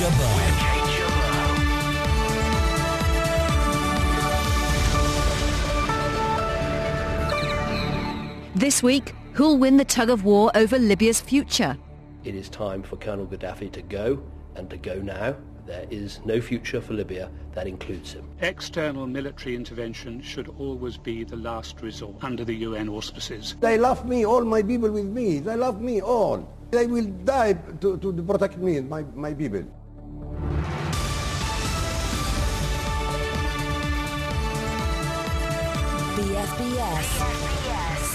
with Kate Jabbar. This week, who'll win the tug of war over Libya's future? It is time for Colonel Gaddafi to go, and to go now. There is no future for Libya. That includes him. External military intervention should always be the last resort under the UN auspices. They love me, all my people with me. They love me all. They will die to, to protect me and my, my people.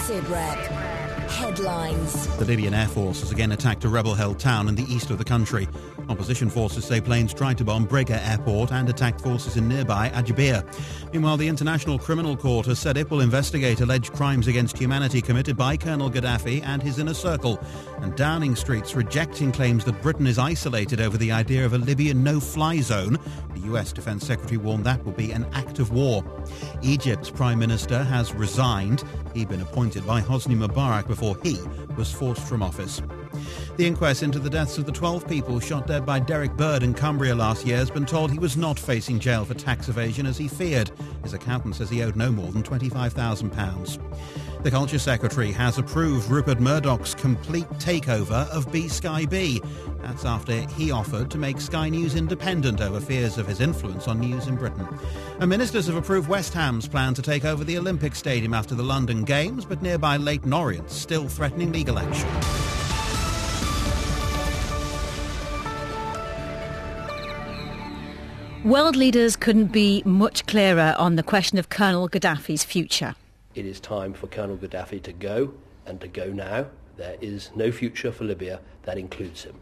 Sit Rep. Headlines. The Libyan Air Force has again attacked a rebel-held town in the east of the country. Opposition forces say planes tried to bomb Brega Airport and attacked forces in nearby Ajabir. Meanwhile, the International Criminal Court has said it will investigate alleged crimes against humanity committed by Colonel Gaddafi and his inner circle. And Downing Street's rejecting claims that Britain is isolated over the idea of a Libyan no-fly zone. The US Defense Secretary warned that will be an act of war. Egypt's Prime Minister has resigned. He'd been appointed by Hosni Mubarak before he was forced from office. The inquest into the deaths of the 12 people shot dead by Derek Bird in Cumbria last year has been told he was not facing jail for tax evasion as he feared. His accountant says he owed no more than £25,000. The Culture Secretary has approved Rupert Murdoch's complete takeover of BSkyB. That's after he offered to make Sky News independent over fears of his influence on news in Britain. And ministers have approved West Ham's plan to take over the Olympic Stadium after the London Games, but nearby Leyton Orient still threatening legal action. World leaders couldn't be much clearer on the question of Colonel Gaddafi's future. It is time for Colonel Gaddafi to go, and to go now. There is no future for Libya. That includes him.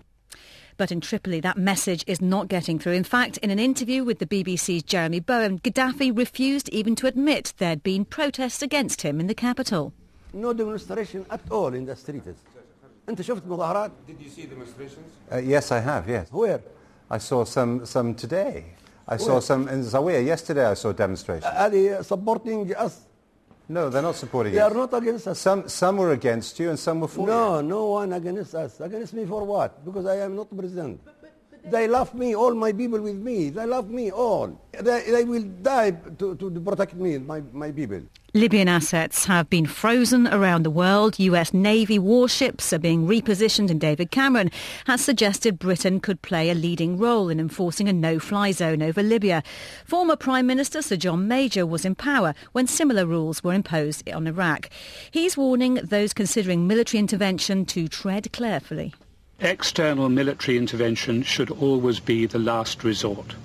But in Tripoli, that message is not getting through. In fact, in an interview with the BBC's Jeremy Bowen, Gaddafi refused even to admit there'd been protests against him in the capital. No demonstration at all in the streets. انت شفت مظاهرات؟ Did you see demonstrations? Uh, yes, I have, yes. Where? I saw some, some today. I saw Where? some in Zawiya. Yesterday I saw demonstrations. هذه supporting us. no, they're not supporting They you. They are not against us. Some, some were against you and some were for No, you. no no one against us. Against me for what? Because I am not president. They love me, all my people with me. They love me all. They, they will die to, to protect me my, my people. Libyan assets have been frozen around the world. US Navy warships are being repositioned and David Cameron has suggested Britain could play a leading role in enforcing a no-fly zone over Libya. Former Prime Minister Sir John Major was in power when similar rules were imposed on Iraq. He's warning those considering military intervention to tread carefully. External military intervention should always be the last resort.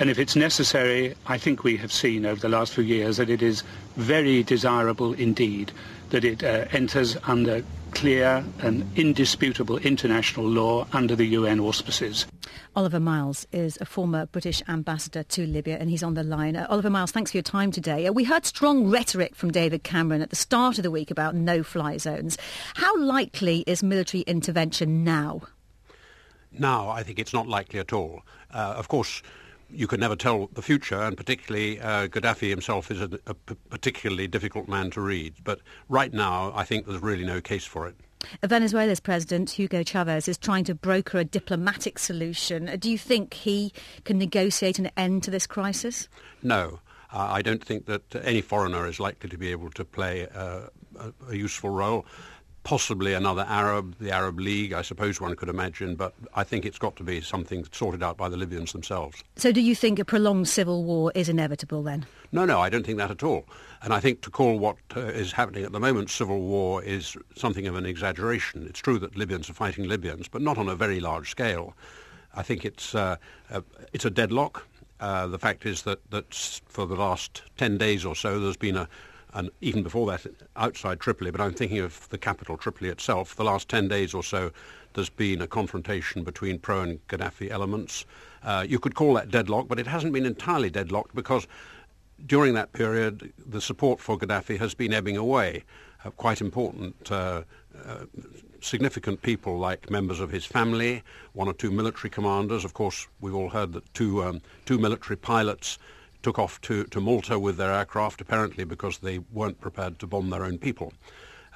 And if it's necessary, I think we have seen over the last few years that it is very desirable indeed that it uh, enters under clear and indisputable international law under the UN auspices. Oliver Miles is a former British ambassador to Libya and he's on the line. Uh, Oliver Miles, thanks for your time today. Uh, we heard strong rhetoric from David Cameron at the start of the week about no-fly zones. How likely is military intervention now? Now, I think it's not likely at all. Uh, of course, you can never tell the future, and particularly uh, Gaddafi himself is a particularly difficult man to read. But right now, I think there's really no case for it. Venezuela's president, Hugo Chavez, is trying to broker a diplomatic solution. Do you think he can negotiate an end to this crisis? No, uh, I don't think that any foreigner is likely to be able to play uh, a, a useful role. Possibly another Arab, the Arab League, I suppose one could imagine, but I think it's got to be something sorted out by the Libyans themselves. So do you think a prolonged civil war is inevitable then? No, no, I don't think that at all. And I think to call what uh, is happening at the moment civil war is something of an exaggeration. It's true that Libyans are fighting Libyans, but not on a very large scale. I think it's, uh, uh, it's a deadlock. Uh, the fact is that, that for the last 10 days or so, there's been a, and even before that, outside Tripoli, but I'm thinking of the capital, Tripoli itself, the last 10 days or so, there's been a confrontation between pro and Gaddafi elements. Uh, you could call that deadlock, but it hasn't been entirely deadlocked because during that period, the support for Gaddafi has been ebbing away. Uh, quite important, uh, uh, significant people like members of his family, one or two military commanders. Of course, we've all heard that two, um, two military pilots took off to, to Malta with their aircraft, apparently because they weren't prepared to bomb their own people.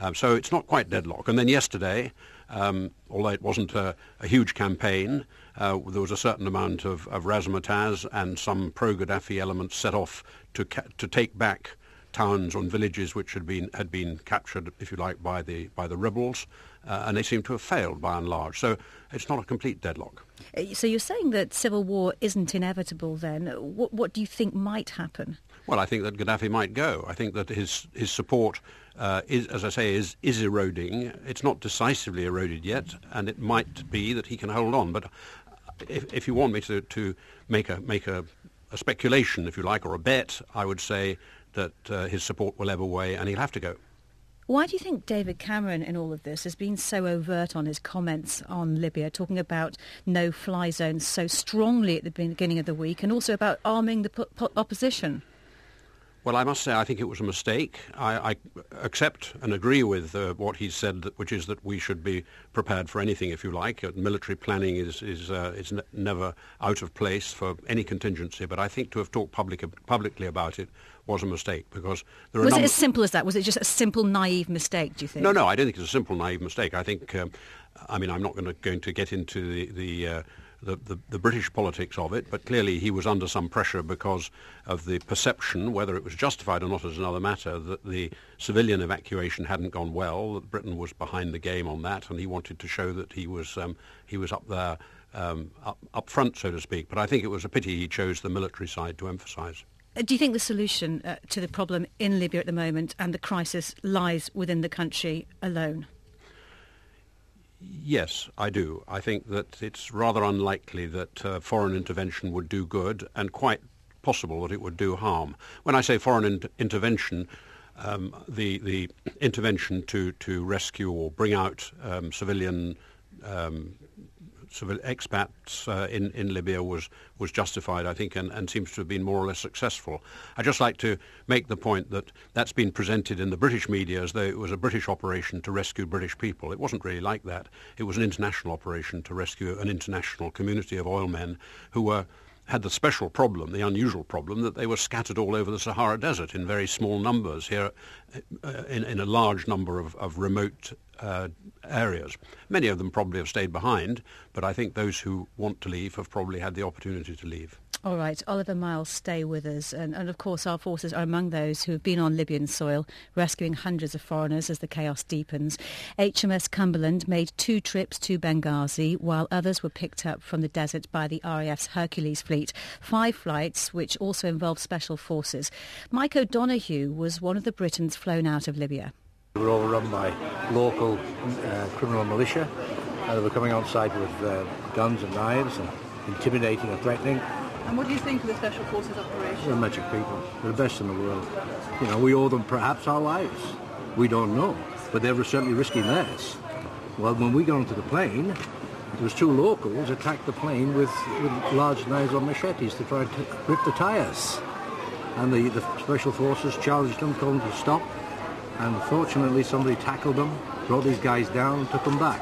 Um, so it's not quite deadlock. And then yesterday, um, although it wasn't a, a huge campaign, uh, there was a certain amount of, of razzmatazz and some pro-Gaddafi elements set off to, ca- to take back towns and villages which had been had been captured, if you like, by the by the rebels, uh, and they seem to have failed by and large. So it's not a complete deadlock. Uh, so you're saying that civil war isn't inevitable. Then what what do you think might happen? Well, I think that Gaddafi might go. I think that his his support uh, is, as I say, is is eroding. It's not decisively eroded yet, and it might be that he can hold on. But if, if you want me to, to make a make a, a speculation, if you like, or a bet, I would say that uh, his support will ebb away and he'll have to go. Why do you think David Cameron in all of this has been so overt on his comments on Libya, talking about no-fly zones so strongly at the beginning of the week and also about arming the po- po- opposition? Well, I must say I think it was a mistake. I, I accept and agree with uh, what he said, that, which is that we should be prepared for anything, if you like. Uh, military planning is, is, uh, is n- never out of place for any contingency, but I think to have talked public, publicly about it was a mistake because there was it as simple as that? Was it just a simple naive mistake? Do you think? No, no, I don't think it's a simple naive mistake. I think, um, I mean, I'm not going to going to get into the the, uh, the, the, the British politics of it, but clearly he was under some pressure because of the perception, whether it was justified or not is another matter, that the civilian evacuation hadn't gone well. That Britain was behind the game on that, and he wanted to show that he was um, he was up there. Um, up, up front, so to speak. But I think it was a pity he chose the military side to emphasise. Uh, do you think the solution uh, to the problem in Libya at the moment and the crisis lies within the country alone? Yes, I do. I think that it's rather unlikely that uh, foreign intervention would do good and quite possible that it would do harm. When I say foreign in- intervention, um, the, the intervention to, to rescue or bring out um, civilian um, civil expats uh, in, in Libya was, was justified, I think, and, and seems to have been more or less successful. I'd just like to make the point that that's been presented in the British media as though it was a British operation to rescue British people. It wasn't really like that. It was an international operation to rescue an international community of oil men who were had the special problem, the unusual problem, that they were scattered all over the Sahara Desert in very small numbers here, uh, in, in, a large number of, of remote uh, areas. Many of them probably have stayed behind, but I think those who want to leave have probably had the opportunity to leave. All right, Oliver Miles, stay with us. And, and, of course, our forces are among those who have been on Libyan soil, rescuing hundreds of foreigners as the chaos deepens. HMS Cumberland made two trips to Benghazi, while others were picked up from the desert by the RAF's Hercules fleet. Five flights, which also involved special forces. Mike O'Donoghue was one of the Britons flown out of Libya. We were overrun by local uh, criminal militia. Uh, they were coming on site with uh, guns and knives and intimidating and threatening. And what do you think of the Special Forces operation? They're magic people. They're the best in the world. You know, we owe them perhaps our lives. We don't know. But they were certainly risking theirs. Well, when we got onto the plane, there was two locals attacked the plane with, with large knives or machetes to try and t- rip the tyres. And the, the Special Forces challenged them, told them to stop. And fortunately, somebody tackled them, brought these guys down, took them back.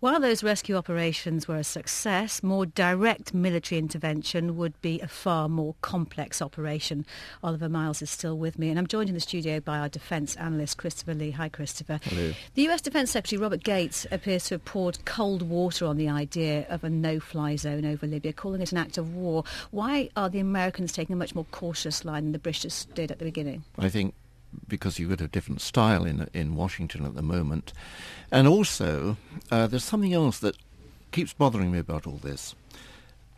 While those rescue operations were a success, more direct military intervention would be a far more complex operation. Oliver Miles is still with me, and I'm joined in the studio by our defence analyst, Christopher Lee. Hi, Christopher. Hello. The US Defence Secretary, Robert Gates, appears to have poured cold water on the idea of a no-fly zone over Libya, calling it an act of war. Why are the Americans taking a much more cautious line than the British did at the beginning? I think because you've got a different style in in Washington at the moment, and also uh, there's something else that keeps bothering me about all this,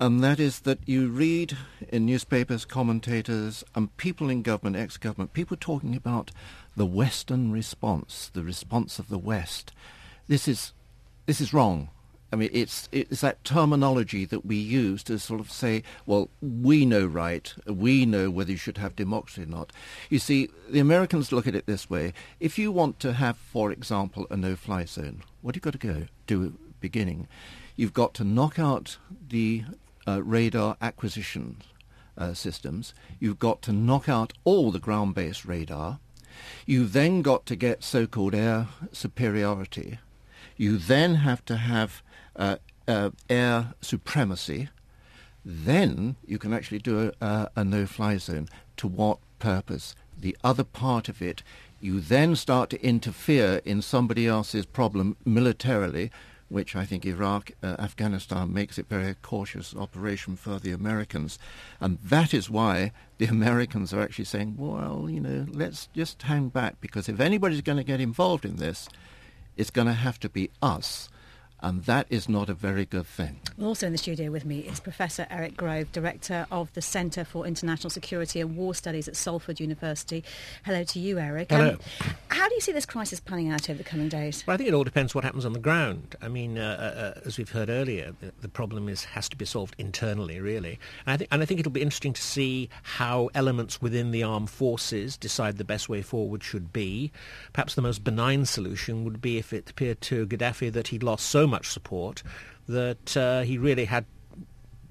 and that is that you read in newspapers, commentators, and people in government, ex-government, people talking about the Western response, the response of the West. This is this is wrong. I mean, it's it's that terminology that we use to sort of say, well, we know right, we know whether you should have democracy or not. You see, the Americans look at it this way: if you want to have, for example, a no-fly zone, what have you got to go do? Beginning, you've got to knock out the uh, radar acquisition uh, systems. You've got to knock out all the ground-based radar. You've then got to get so-called air superiority. You then have to have uh, uh, air supremacy, then you can actually do a, a, no-fly zone. To what purpose? The other part of it You then start to interfere in somebody else's problem militarily, which I think Iraq, uh, Afghanistan makes it very cautious operation for the Americans. And that is why the Americans are actually saying, well, you know, let's just hang back because if anybody's going to get involved in this, it's going to have to be us and that is not a very good thing. Also in the studio with me is Professor Eric Grove, Director of the Centre for International Security and War Studies at Salford University. Hello to you, Eric. Hello. Um, how do you see this crisis panning out over the coming days? Well, I think it all depends what happens on the ground. I mean, uh, uh, as we've heard earlier, the, the, problem is has to be solved internally, really. And I, think, and I think it'll be interesting to see how elements within the armed forces decide the best way forward should be. Perhaps the most benign solution would be if it appeared to Gaddafi that he'd lost so much support that uh, he really had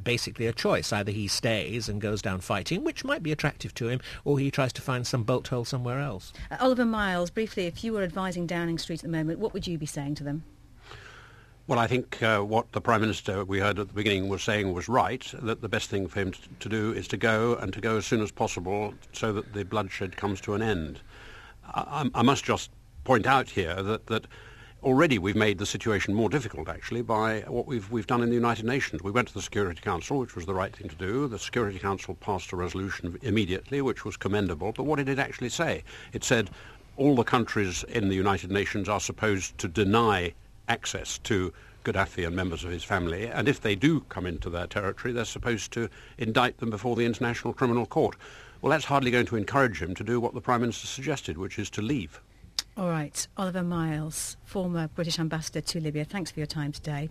basically a choice. Either he stays and goes down fighting, which might be attractive to him, or he tries to find some bolt hole somewhere else. Uh, Oliver Miles, briefly, if you were advising Downing Street at the moment, what would you be saying to them? Well, I think uh, what the Prime Minister we heard at the beginning was saying was right, that the best thing for him to do is to go and to go as soon as possible so that the bloodshed comes to an end. I, I must just point out here that, that already we've made the situation more difficult, actually, by what we've, we've done in the United Nations. We went to the Security Council, which was the right thing to do. The Security Council passed a resolution immediately, which was commendable. But what did it actually say? It said all the countries in the United Nations are supposed to deny access to Gaddafi and members of his family, and if they do come into their territory, they're supposed to indict them before the International Criminal Court. Well, that's hardly going to encourage him to do what the Prime Minister suggested, which is to leave. All right, Oliver Miles, former British ambassador to Libya. Thanks for your time today.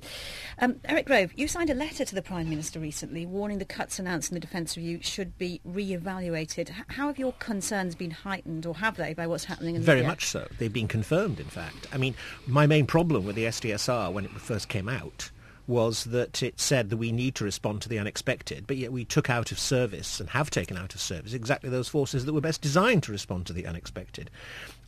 Um, Eric Grove, you signed a letter to the Prime Minister recently warning the cuts announced in the defence review should be re-evaluated. H- how have your concerns been heightened, or have they, by what's happening in Very Libya? Very much so. They've been confirmed, in fact. I mean, my main problem with the SDSR when it first came out was that it said that we need to respond to the unexpected, but yet we took out of service and have taken out of service exactly those forces that were best designed to respond to the unexpected.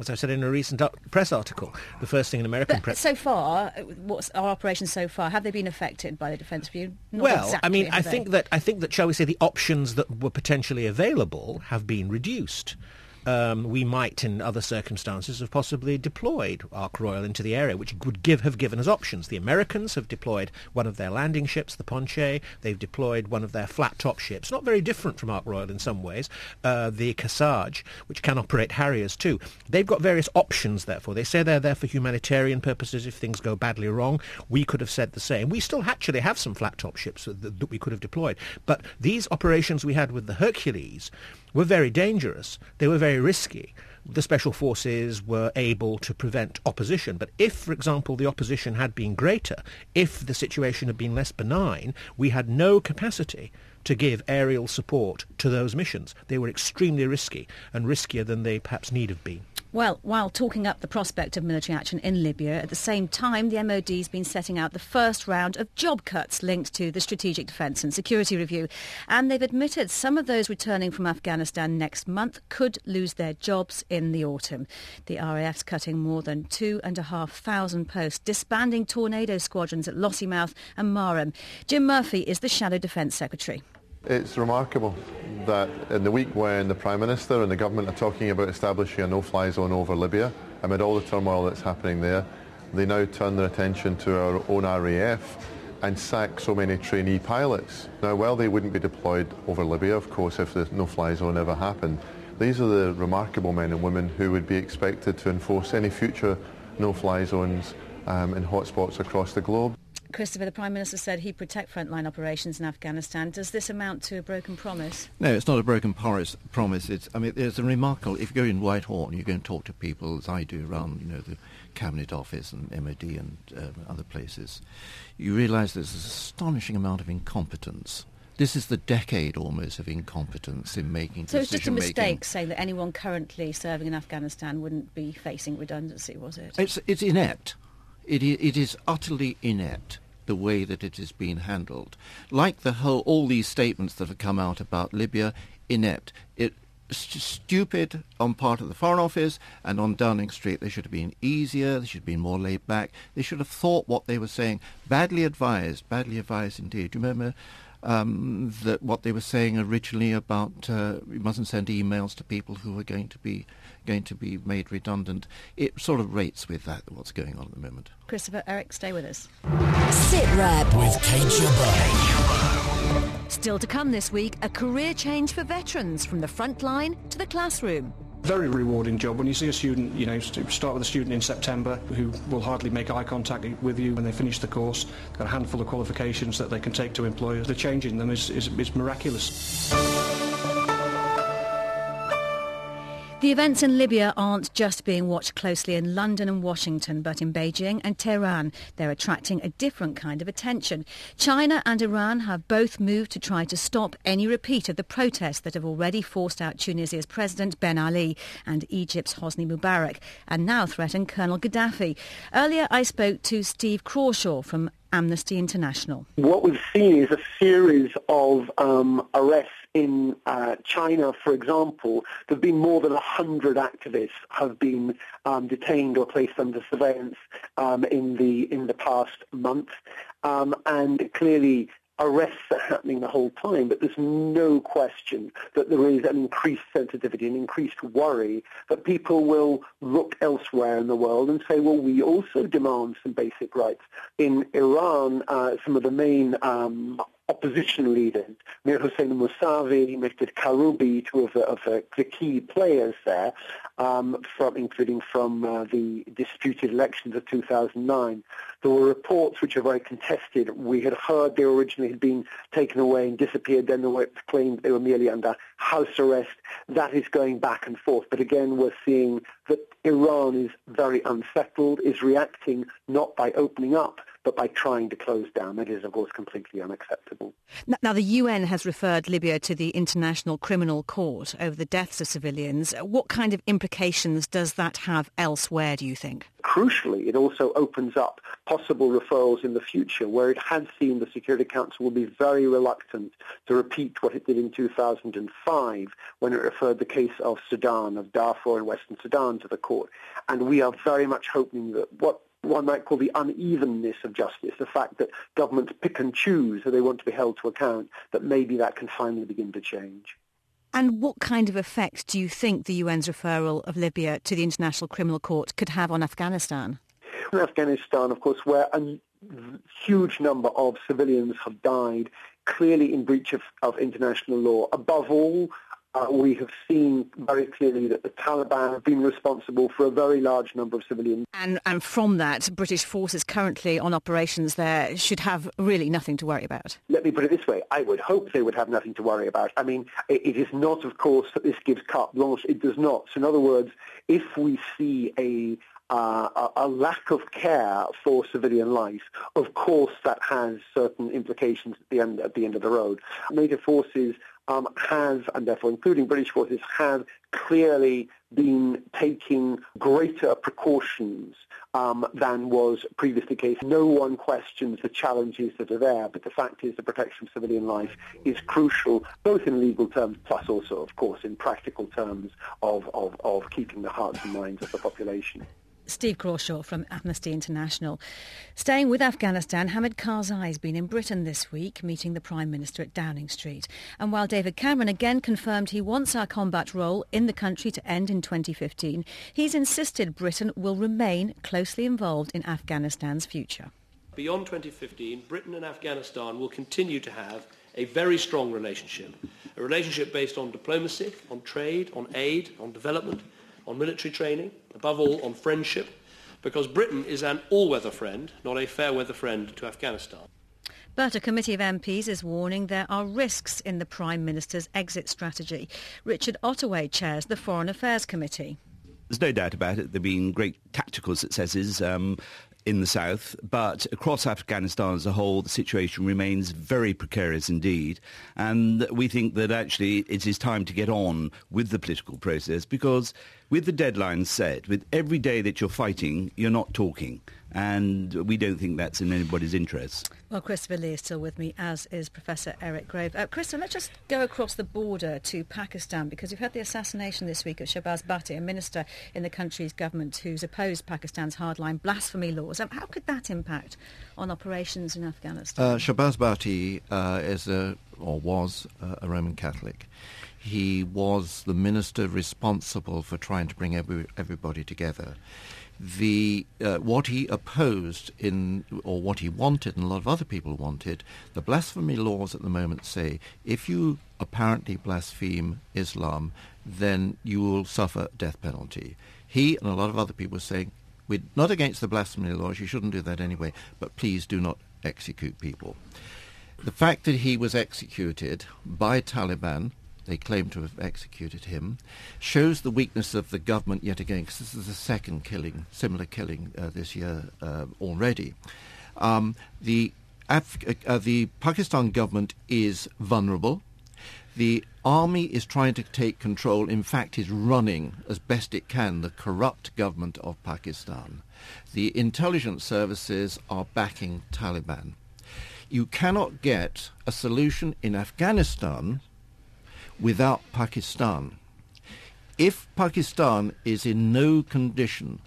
As I said in a recent press article, the first thing in American but press. So far, uh, what's our operations so far? Have they been affected by the defence review? Not well, exactly, I mean, I they? think that I think that shall we say the options that were potentially available have been reduced. Um, we might, in other circumstances, have possibly deployed Ark Royal into the area, which would give have given us options. The Americans have deployed one of their landing ships, the Ponce. They've deployed one of their flat-top ships, not very different from Ark Royal in some ways. Uh, the Kearsarge, which can operate Harriers too. They've got various options. Therefore, they say they're there for humanitarian purposes. If things go badly wrong, we could have said the same. We still actually have some flat-top ships that, that we could have deployed, but these operations we had with the Hercules were very dangerous. They were very risky. The special forces were able to prevent opposition. But if, for example, the opposition had been greater, if the situation had been less benign, we had no capacity to give aerial support to those missions. They were extremely risky and riskier than they perhaps need have been. Well, while talking up the prospect of military action in Libya, at the same time, the MOD's been setting out the first round of job cuts linked to the Strategic Defence and Security Review. And they've admitted some of those returning from Afghanistan next month could lose their jobs in the autumn. The RAF's cutting more than 2,500 posts, disbanding tornado squadrons at Lossiemouth and Marham. Jim Murphy is the Shadow Defence Secretary. It's remarkable that in the week when the Prime Minister and the government are talking about establishing a no-fly zone over Libya, amid all the turmoil that's happening there, they now turn their attention to our own RAF and sack so many trainee pilots. Now, while they wouldn't be deployed over Libya, of course, if the no-fly zone ever happened, these are the remarkable men and women who would be expected to enforce any future no-fly zones um, in hotspots across the globe. Christopher, the Prime Minister said he'd protect frontline operations in Afghanistan. Does this amount to a broken promise? No, it's not a broken promise. Promise. It's. I mean, there's a remarkable. If you go in Whitehall and you go and talk to people, as I do around, you know, the Cabinet Office and MOD and uh, other places, you realise there's an astonishing amount of incompetence. This is the decade almost of incompetence in making So it's just a mistake making. saying that anyone currently serving in Afghanistan wouldn't be facing redundancy, was it? It's it's inept. It it is utterly inept the way that it is being handled. Like the whole all these statements that have come out about Libya, inept. It st- stupid on part of the Foreign Office and on Downing Street. They should have been easier. They should have been more laid back. They should have thought what they were saying. Badly advised. Badly advised indeed. Do you remember? Um, that what they were saying originally about uh, you mustn't send emails to people who are going to be going to be made redundant. It sort of rates with that what's going on at the moment. Christopher, Eric, stay with us. Sit Rep with Kate Chabot. Still to come this week, a career change for veterans from the front line to the classroom. Very rewarding job when you see a student, you know, start with a student in September who will hardly make eye contact with you when they finish the course, got a handful of qualifications that they can take to employers. The change in them is, is, is miraculous. The events in Libya aren't just being watched closely in London and Washington, but in Beijing and Tehran. They're attracting a different kind of attention. China and Iran have both moved to try to stop any repeat of the protests that have already forced out Tunisia's President Ben Ali and Egypt's Hosni Mubarak, and now threaten Colonel Gaddafi. Earlier, I spoke to Steve Crawshaw from Amnesty International. What we've seen is a series of um, arrests in uh, China, for example, there have been more than 100 activists have been um, detained or placed under surveillance um, in the in the past month, um, and clearly arrests are happening the whole time, but there's no question that there is an increased sensitivity, an increased worry that people will look elsewhere in the world and say, well, we also demand some basic rights. In Iran, uh, some of the main um, opposition leaders, Mir Hossein Mousavi, Mehdi Karoubi, two of the, of the, the key players there, um, from, including from uh, the disputed elections of 2009. There were reports which are very contested. We had heard they originally had been taken away and disappeared, then they were claimed they were merely under house arrest. That is going back and forth. But again, we're seeing that Iran is very unsettled, is reacting not by opening up, but by trying to close down. That is, of course, completely unacceptable. Now, the UN has referred Libya to the International Criminal Court over the deaths of civilians. What kind of implications does that have elsewhere, do you think? Crucially, it also opens up possible referrals in the future where it has seen the Security Council will be very reluctant to repeat what it did in 2005 when it referred the case of Sudan, of Darfur and Western Sudan to the court. And we are very much hoping that what one might call the unevenness of justice, the fact that governments pick and choose who they want to be held to account, that maybe that can finally begin to change. And what kind of effect do you think the UN's referral of Libya to the International Criminal Court could have on Afghanistan? In Afghanistan, of course, where a huge number of civilians have died, clearly in breach of, of international law. Above all, uh, we have seen very clearly that the Taliban have been responsible for a very large number of civilians. And, and from that, British forces currently on operations there should have really nothing to worry about. Let me put it this way. I would hope they would have nothing to worry about. I mean, it, it is not, of course, that this gives carte blanche. It does not. So in other words, if we see a uh, a, lack of care for civilian life, of course that has certain implications at the end, at the end of the road. NATO forces um, have, and therefore including British forces, have clearly been taking greater precautions um, than was previously the case. No one questions the challenges that are there, but the fact is the protection of civilian life is crucial, both in legal terms, plus also, of course, in practical terms of, of, of keeping the hearts and minds of the population. Steve Crawshaw from Amnesty International. Staying with Afghanistan, Hamid Karzai has been in Britain this week, meeting the Prime Minister at Downing Street. And while David Cameron again confirmed he wants our combat role in the country to end in 2015, he's insisted Britain will remain closely involved in Afghanistan's future. Beyond 2015, Britain and Afghanistan will continue to have a very strong relationship, a relationship based on diplomacy, on trade, on aid, on development, on military training, above all on friendship, because Britain is an all-weather friend, not a fair-weather friend to Afghanistan. But a committee of MPs is warning there are risks in the Prime Minister's exit strategy. Richard Ottaway chairs the Foreign Affairs Committee. There's no doubt about it. There have been great tactical successes. Um, in the south, but across Afghanistan as a whole, the situation remains very precarious indeed. And we think that actually it is time to get on with the political process because with the deadline set, with every day that you're fighting, you're not talking. and we don't think that's in anybody's interest. Well, Christopher Lee is still with me, as is Professor Eric Grove. Uh, Christopher, let's just go across the border to Pakistan because we've had the assassination this week of Shahbaz Bhatti, a minister in the country's government who's opposed Pakistan's hardline blasphemy laws. Um, how could that impact on operations in Afghanistan? Uh, Shahbaz Bhatti uh, is a, or was uh, a Roman Catholic. He was the minister responsible for trying to bring every, everybody together. The uh, what he opposed in or what he wanted and a lot of other people wanted the blasphemy laws at the moment say if you apparently blaspheme Islam then you will suffer death penalty. He and a lot of other people were saying we're not against the blasphemy laws you shouldn't do that anyway but please do not execute people. The fact that he was executed by Taliban they claim to have executed him, shows the weakness of the government yet again, because this is the second killing, similar killing uh, this year uh, already. Um, the, Af- uh, the Pakistan government is vulnerable. The army is trying to take control, in fact, is running as best it can the corrupt government of Pakistan. The intelligence services are backing Taliban. You cannot get a solution in Afghanistan without Pakistan. If Pakistan is in no condition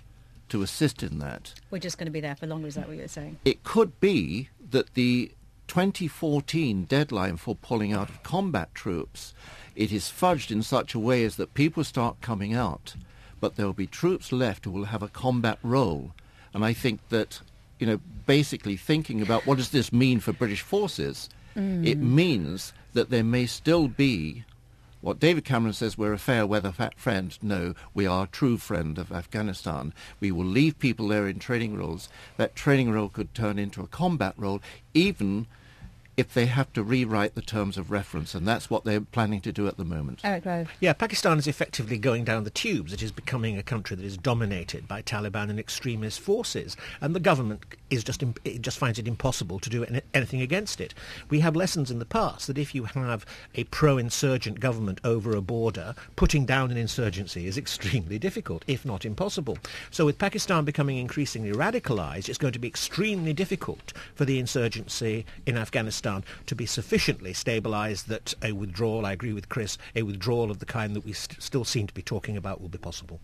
to assist in that, we're just going to be there for longer. Is that what you're saying? It could be that the 2014 deadline for pulling out of combat troops it is fudged in such a way as that people start coming out, but there will be troops left who will have a combat role. And I think that, you know, basically thinking about what does this mean for British forces, mm. it means that there may still be what David Cameron says, we're a fair weather friend. No, we are a true friend of Afghanistan. We will leave people there in training roles. That training role could turn into a combat role, even if they have to rewrite the terms of reference, and that's what they're planning to do at the moment. Oh, Eric Grove. Yeah, Pakistan is effectively going down the tubes. It is becoming a country that is dominated by Taliban and extremist forces, and the government is just it just finds it impossible to do anything against it. We have lessons in the past that if you have a pro-insurgent government over a border, putting down an insurgency is extremely difficult, if not impossible. So with Pakistan becoming increasingly radicalized, it's going to be extremely difficult for the insurgency in Afghanistan Afghanistan to be sufficiently stabilised that a withdrawal, I agree with Chris, a withdrawal of the kind that we st- still seem to be talking about will be possible.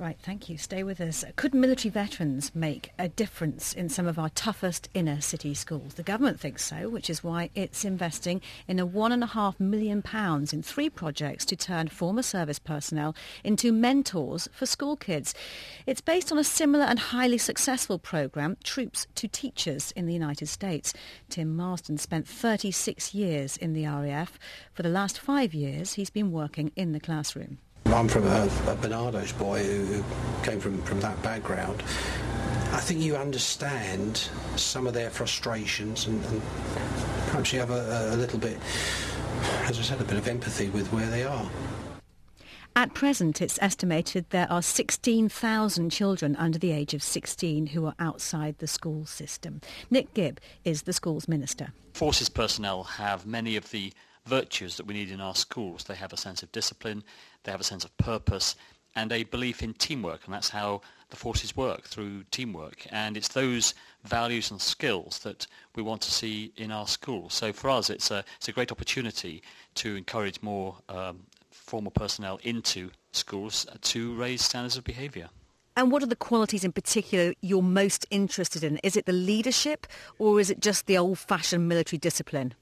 Right, thank you. Stay with us. Could military veterans make a difference in some of our toughest inner city schools? The government thinks so, which is why it's investing in a one and a half million pounds in three projects to turn former service personnel into mentors for school kids. It's based on a similar and highly successful programme, Troops to Teachers in the United States. Tim Marsden spent 36 years in the RAF. For the last five years, he's been working in the classroom. I'm from a, a Barnardo's boy who, who came from, from that background. I think you understand some of their frustrations and, and perhaps you have a, a little bit, as I said, a bit of empathy with where they are. At present, it's estimated there are 16,000 children under the age of 16 who are outside the school system. Nick Gibb is the school's minister. Forces personnel have many of the virtues that we need in our schools. They have a sense of discipline, they have a sense of purpose, and a belief in teamwork, and that's how the forces work, through teamwork. And it's those values and skills that we want to see in our schools. So for us, it's a, it's a great opportunity to encourage more um, former personnel into schools to raise standards of behaviour. And what are the qualities in particular you're most interested in? Is it the leadership or is it just the old-fashioned military discipline?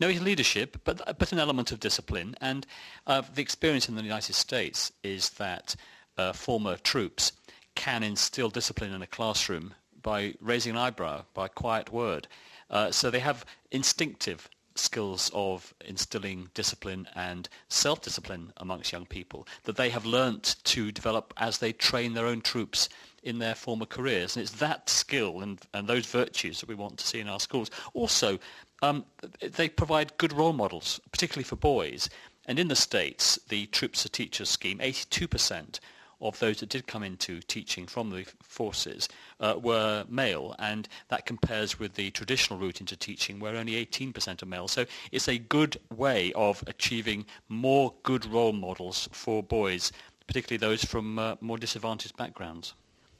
No, it's leadership, but but an element of discipline. And uh, the experience in the United States is that uh, former troops can instill discipline in a classroom by raising an eyebrow, by a quiet word. Uh, so they have instinctive skills of instilling discipline and self-discipline amongst young people that they have learnt to develop as they train their own troops in their former careers. And it's that skill and, and those virtues that we want to see in our schools. Also, um, they provide good role models, particularly for boys. And in the States, the Troops to Teachers scheme, 82% of those that did come into teaching from the forces uh, were male, and that compares with the traditional route into teaching, where only 18% are male. So it's a good way of achieving more good role models for boys, particularly those from uh, more disadvantaged backgrounds.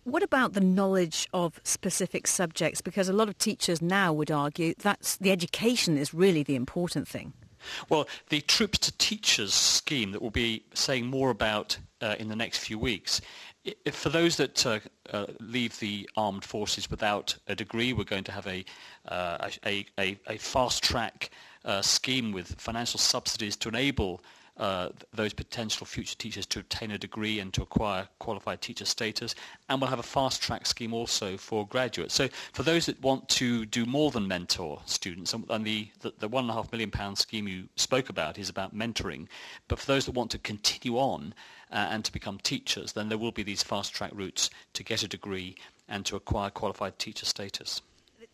What about the knowledge of specific subjects? Because a lot of teachers now would argue that the education is really the important thing. Well, the Troops to Teachers scheme that we'll be saying more about uh, in the next few weeks, if for those that uh, uh, leave the armed forces without a degree, we're going to have a, uh, a, a, a fast-track uh, scheme with financial subsidies to enable uh, those potential future teachers to obtain a degree and to acquire qualified teacher status. And we'll have a fast track scheme also for graduates. So for those that want to do more than mentor students, and the, the, the one and a half million pound scheme you spoke about is about mentoring, but for those that want to continue on uh, and to become teachers, then there will be these fast track routes to get a degree and to acquire qualified teacher status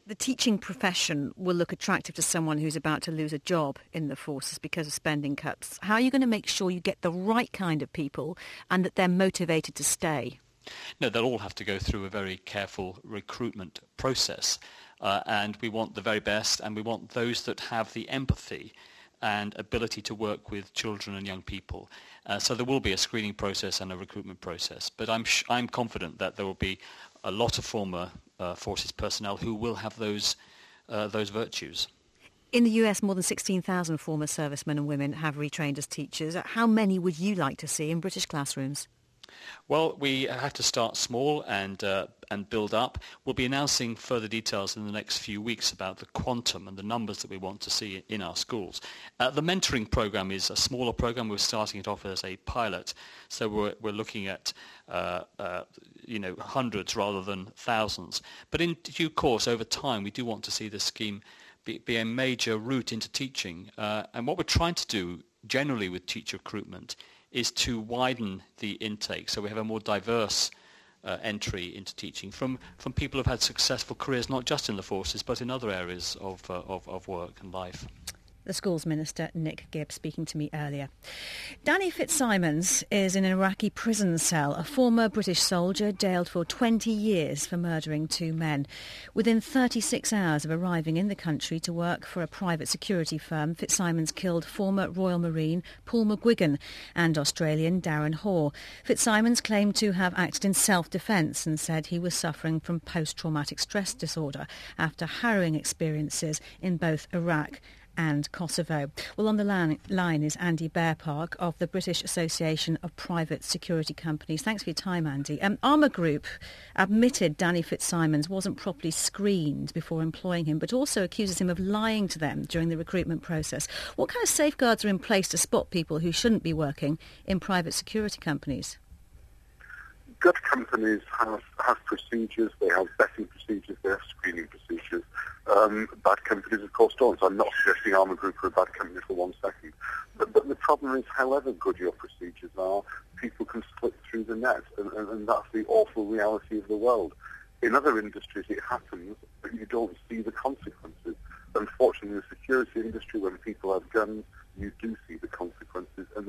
the teaching profession will look attractive to someone who's about to lose a job in the forces because of spending cuts. How are you going to make sure you get the right kind of people and that they're motivated to stay? No, they'll all have to go through a very careful recruitment process. Uh, and we want the very best, and we want those that have the empathy and ability to work with children and young people. Uh, so there will be a screening process and a recruitment process. But I'm, sh- I'm confident that there will be a lot of former uh, forces personnel who will have those uh, those virtues. In the US, more than 16,000 former servicemen and women have retrained as teachers. How many would you like to see in British classrooms? Well, we have to start small and uh, and build up. We'll be announcing further details in the next few weeks about the quantum and the numbers that we want to see in our schools. Uh, the mentoring program is a smaller program. We're starting it off as a pilot, so we're we're looking at uh, uh, you know hundreds rather than thousands. But in due course, over time, we do want to see this scheme be, be a major route into teaching. Uh, and what we're trying to do generally with teacher recruitment is to widen the intake so we have a more diverse uh, entry into teaching from, from people who've had successful careers not just in the forces but in other areas of, uh, of, of work and life the Schools Minister, Nick Gibb, speaking to me earlier. Danny Fitzsimons is in an Iraqi prison cell, a former British soldier jailed for 20 years for murdering two men. Within 36 hours of arriving in the country to work for a private security firm, Fitzsimons killed former Royal Marine Paul McGuigan and Australian Darren Hoare. Fitzsimons claimed to have acted in self-defence and said he was suffering from post-traumatic stress disorder after harrowing experiences in both Iraq and Kosovo. Well, on the line is Andy Bearpark of the British Association of Private Security Companies. Thanks for your time, Andy. Um, ArmorGroup admitted Danny Fitzsimons wasn't properly screened before employing him, but also accuses him of lying to them during the recruitment process. What kind of safeguards are in place to spot people who shouldn't be working in private security companies? Good companies have, have procedures, they have vetting procedures, they have screening procedures um, bad companies, of course, don't. I'm not suggesting ArmorGroup are a bad company for one second. But, but the problem is, however good your procedures are, people can slip through the net, and, and, and that's the awful reality of the world. In other industries, it happens, but you don't see the consequences. Unfortunately, in the security industry, when people have guns, you do see the consequences,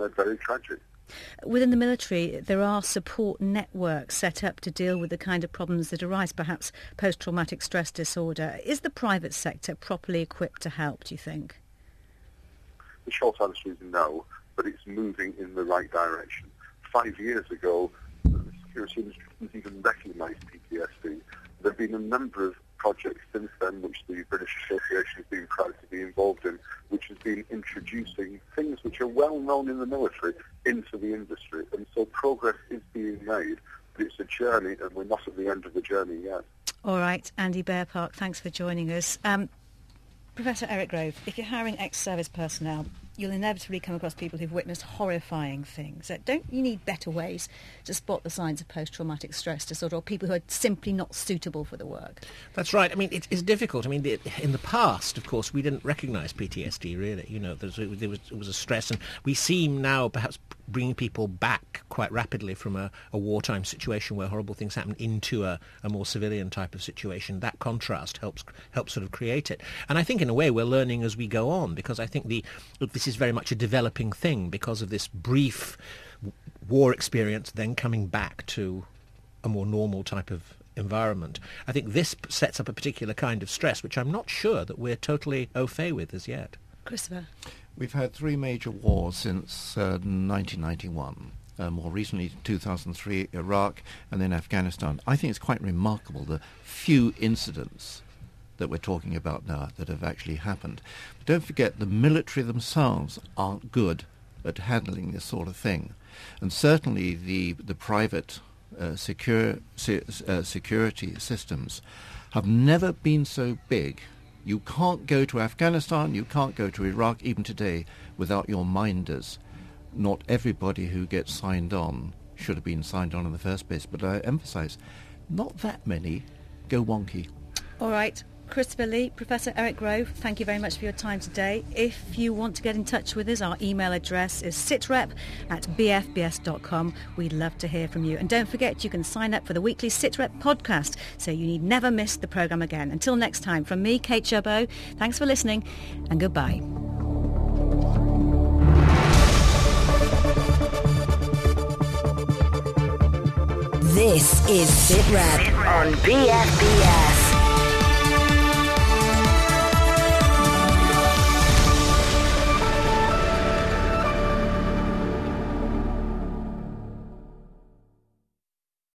they're very tragic. Within the military, there are support networks set up to deal with the kind of problems that arise, perhaps post-traumatic stress disorder. Is the private sector properly equipped to help, do you think? The short answer is no, but it's moving in the right direction. Five years ago, the security industry didn't even recognise PTSD. There have been a number of projects since then, which the British Association has been proud to be involved in, which has been introducing things which are well known in the military into the industry. And so progress is being made, but it's a journey, and we're not at the end of the journey yet. All right, Andy Bearpark, thanks for joining us. Um, Professor Eric Grove, if you're hiring ex-service personnel, you'll inevitably come across people who've witnessed horrifying things. Don't you need better ways to spot the signs of post-traumatic stress disorder or people who are simply not suitable for the work? That's right. I mean, it, it's difficult. I mean, in the past, of course, we didn't recognise PTSD, really. You know, there was, there was, it was a stress, and we seem now perhaps bringing people back quite rapidly from a, a wartime situation where horrible things happen into a, a, more civilian type of situation. That contrast helps helps sort of create it. And I think in a way we're learning as we go on because I think the this is very much a developing thing because of this brief war experience then coming back to a more normal type of environment. I think this sets up a particular kind of stress which I'm not sure that we're totally au fait with as yet. Christopher. We've had three major wars since uh, 1991. uh, more recently 2003 Iraq, and then Afghanistan. I think it's quite remarkable the few incidents that we're talking about now that have actually happened. But don't forget, the military themselves aren't good at handling this sort of thing, and certainly the the private uh, secure, se- uh, security systems have never been so big. You can't go to Afghanistan, you can't go to Iraq even today without your minders. Not everybody who gets signed on should have been signed on in the first place, but I emphasize, not that many go wonky. All right. Christopher Lee, Professor Eric Grove, thank you very much for your time today. If you want to get in touch with us, our email address is sitrep at bfbs.com. We'd love to hear from you. And don't forget, you can sign up for the weekly Sitrep podcast so you need never miss the programme again. Until next time, from me, Kate Chabot, thanks for listening and goodbye. This is Sitrep on BFBS.